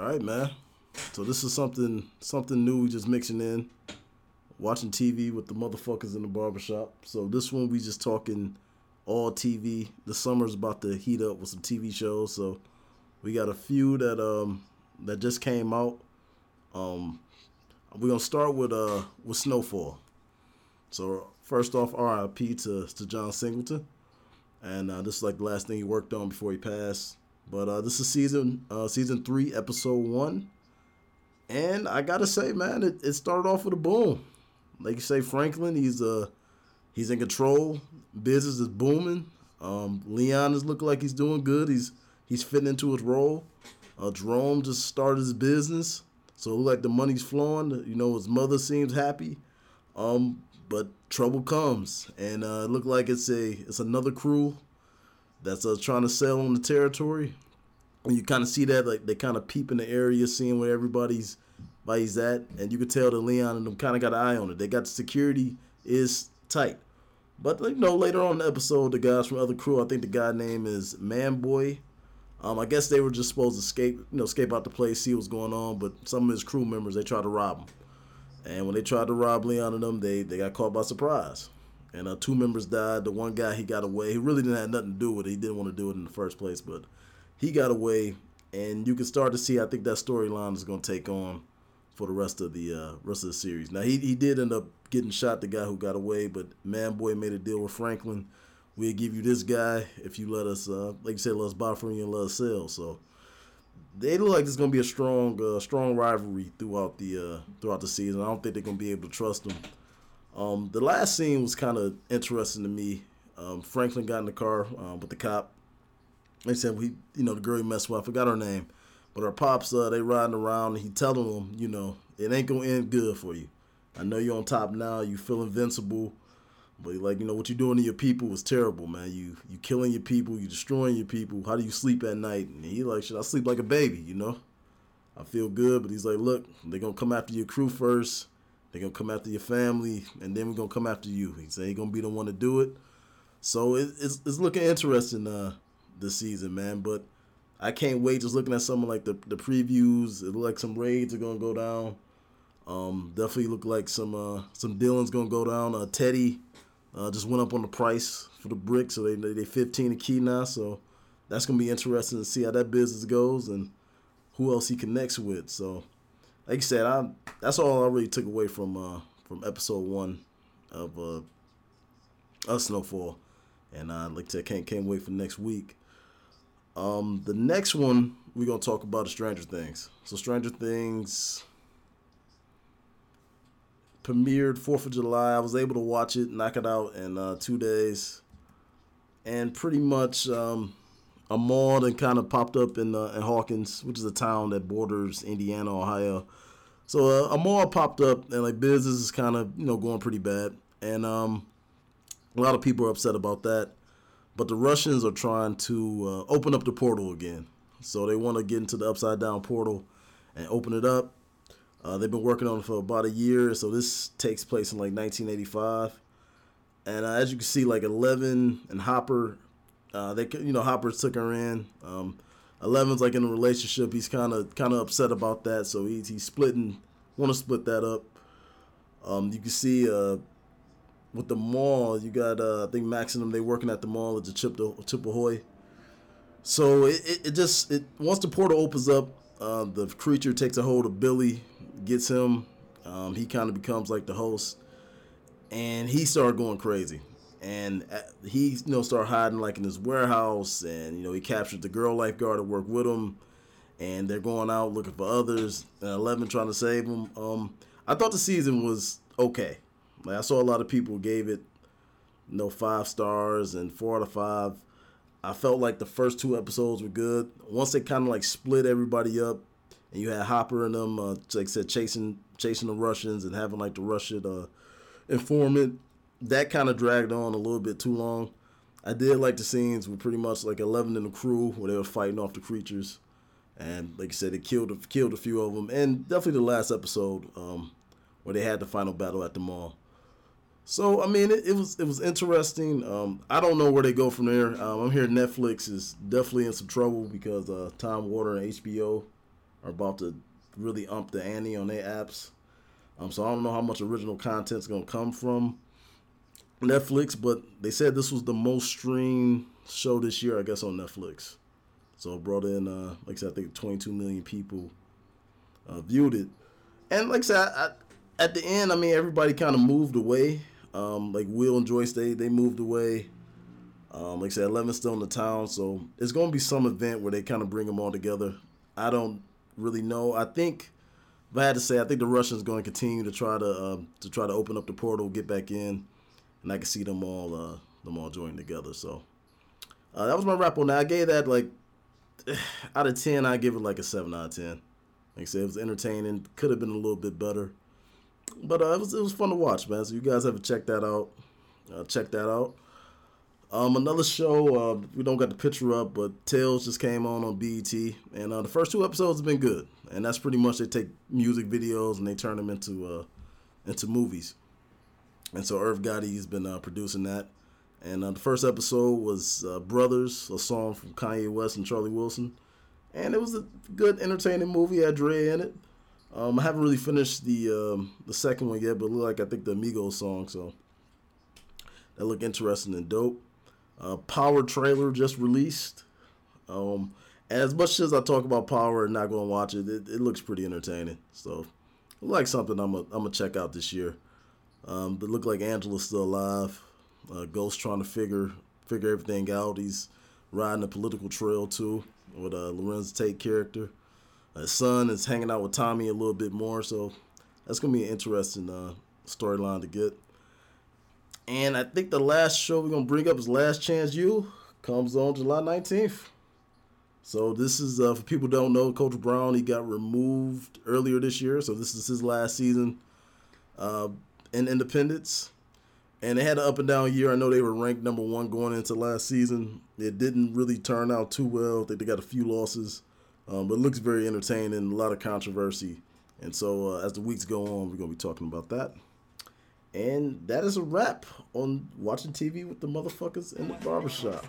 right, man. So this is something something new we just mixing in. Watching TV with the motherfuckers in the barbershop. So this one we just talking all TV. The summer's about to heat up with some TV shows. So we got a few that um that just came out. Um we're gonna start with uh with Snowfall. So first off, R.I.P. to to John Singleton, and uh, this is like the last thing he worked on before he passed. But uh, this is season uh, season three, episode one, and I gotta say, man, it, it started off with a boom. Like you say, Franklin, he's uh he's in control. Business is booming. Um, Leon is looking like he's doing good. He's he's fitting into his role. Uh, Jerome just started his business, so like the money's flowing. You know, his mother seems happy. Um, but trouble comes, and uh, it looked like it's a it's another crew that's uh, trying to sell on the territory. And you kind of see that like they kind of peep in the area, seeing where everybody's everybody's at, and you could tell that Leon and them kind of got an eye on it. They got the security is tight, but you know later on in the episode, the guys from other crew, I think the guy name is Man Boy. Um, I guess they were just supposed to escape, you know, escape out the place, see what's going on. But some of his crew members, they tried to rob him. And when they tried to rob Leon and them, they, they got caught by surprise. And uh, two members died. The one guy, he got away. He really didn't have nothing to do with it. He didn't want to do it in the first place, but he got away. And you can start to see, I think that storyline is going to take on for the rest of the uh, rest of the series. Now he, he did end up getting shot, the guy who got away, but Man Boy made a deal with Franklin. We'll give you this guy if you let us, uh, like you said, let us buy from you and let us sell. So they look like there's gonna be a strong, uh, strong rivalry throughout the uh, throughout the season. I don't think they're gonna be able to trust them. Um, the last scene was kind of interesting to me. Um, Franklin got in the car um, with the cop. They said we, you know, the girl he messed with. I forgot her name, but her pops, uh, they riding around and he telling them, you know, it ain't gonna end good for you. I know you're on top now. You feel invincible. But like you know what you're doing to your people was terrible, man. You you killing your people, you destroying your people. How do you sleep at night? And he like, should I sleep like a baby? You know, I feel good, but he's like, look, they're gonna come after your crew first. They're gonna come after your family, and then we're gonna come after you. He said he's gonna be the one to do it. So it, it's it's looking interesting uh this season, man. But I can't wait. Just looking at something like the the previews, it like some raids are gonna go down. Um, definitely look like some uh some Dylan's gonna go down. Uh, Teddy uh, just went up on the price for the brick, so they they 15 a key now. So that's gonna be interesting to see how that business goes and who else he connects with. So, like I said, I that's all I really took away from uh, from episode one of uh, of Snowfall, and uh, like I said, can't can't wait for next week. Um, the next one we're gonna talk about is Stranger Things. So Stranger Things premiered Fourth of July. I was able to watch it, knock it out in uh, two days, and pretty much um, a mall that kind of popped up in uh, in Hawkins, which is a town that borders Indiana, Ohio. So uh, a mall popped up, and like business is kind of you know going pretty bad, and um, a lot of people are upset about that. But the Russians are trying to uh, open up the portal again, so they want to get into the upside down portal and open it up uh, they've been working on it for about a year, so this takes place in like 1985. And uh, as you can see, like Eleven and Hopper, uh, they you know Hopper took her in. Um, Eleven's like in a relationship. He's kind of kind of upset about that, so he's he's splitting. Want to split that up. Um, you can see uh, with the mall, you got uh, I think Max and them they working at the mall at the Chip Ahoy. So it, it, it just it once the portal opens up, uh, the creature takes a hold of Billy, gets him. Um, he kind of becomes like the host, and he started going crazy. And uh, he, you know, started hiding like in his warehouse, and you know, he captured the girl lifeguard to work with him, and they're going out looking for others. And Eleven trying to save him. Um, I thought the season was okay. Like I saw a lot of people gave it, you know, five stars and four out of five. I felt like the first two episodes were good. Once they kind of like split everybody up, and you had Hopper and them, uh, like I said, chasing chasing the Russians and having like the Russian uh, informant. That kind of dragged on a little bit too long. I did like the scenes with pretty much like Eleven and the crew where they were fighting off the creatures, and like I said, it killed killed a few of them, and definitely the last episode um, where they had the final battle at the mall. So I mean, it, it was it was interesting. Um, I don't know where they go from there. Um, I'm hearing Netflix is definitely in some trouble because uh, Time Warner and HBO are about to really ump the ante on their apps. Um, so I don't know how much original content's gonna come from Netflix, but they said this was the most streamed show this year, I guess, on Netflix. So it brought in, uh, like I said, I think 22 million people uh, viewed it. And like I said, I, I, at the end, I mean, everybody kind of moved away. Um, like Will and Joyce, they they moved away. Um, like I said, Eleven's still in the town, so it's gonna be some event where they kind of bring them all together. I don't really know. I think if I had to say, I think the Russians going to continue to try to uh, to try to open up the portal, get back in, and I can see them all uh, them all joining together. So uh, that was my wrap on that. I gave that like out of ten, I give it like a seven out of ten. Like I said, it was entertaining. Could have been a little bit better, but uh, it was it was fun to watch, man. So you guys have to check that out. Uh, check that out. Um, another show, uh, we don't got the picture up, but Tales just came on on BET, and uh, the first two episodes have been good, and that's pretty much they take music videos and they turn them into uh, into movies, and so Irv Gotti has been uh, producing that, and uh, the first episode was uh, Brothers, a song from Kanye West and Charlie Wilson, and it was a good, entertaining movie. Had Dre in it. Um, I haven't really finished the um, the second one yet, but it looked like I think the Amigos song, so that looked interesting and dope. Uh, Power trailer just released. Um, as much as I talk about Power and not going to watch it, it, it, looks pretty entertaining. So, like something I'm gonna I'm gonna check out this year. Um, but look like Angela's still alive. Uh, Ghost trying to figure figure everything out. He's riding a political trail too with uh, Larenz Tate character. His son is hanging out with Tommy a little bit more, so that's gonna be an interesting uh, storyline to get. And I think the last show we're gonna bring up is Last Chance U comes on July 19th. So this is uh, for people don't know, Coach Brown he got removed earlier this year, so this is his last season uh, in Independence. And they had an up and down year. I know they were ranked number one going into last season. It didn't really turn out too well. I think they got a few losses, um, but it looks very entertaining. A lot of controversy, and so uh, as the weeks go on, we're gonna be talking about that. And that is a wrap on watching TV with the motherfuckers in the barbershop.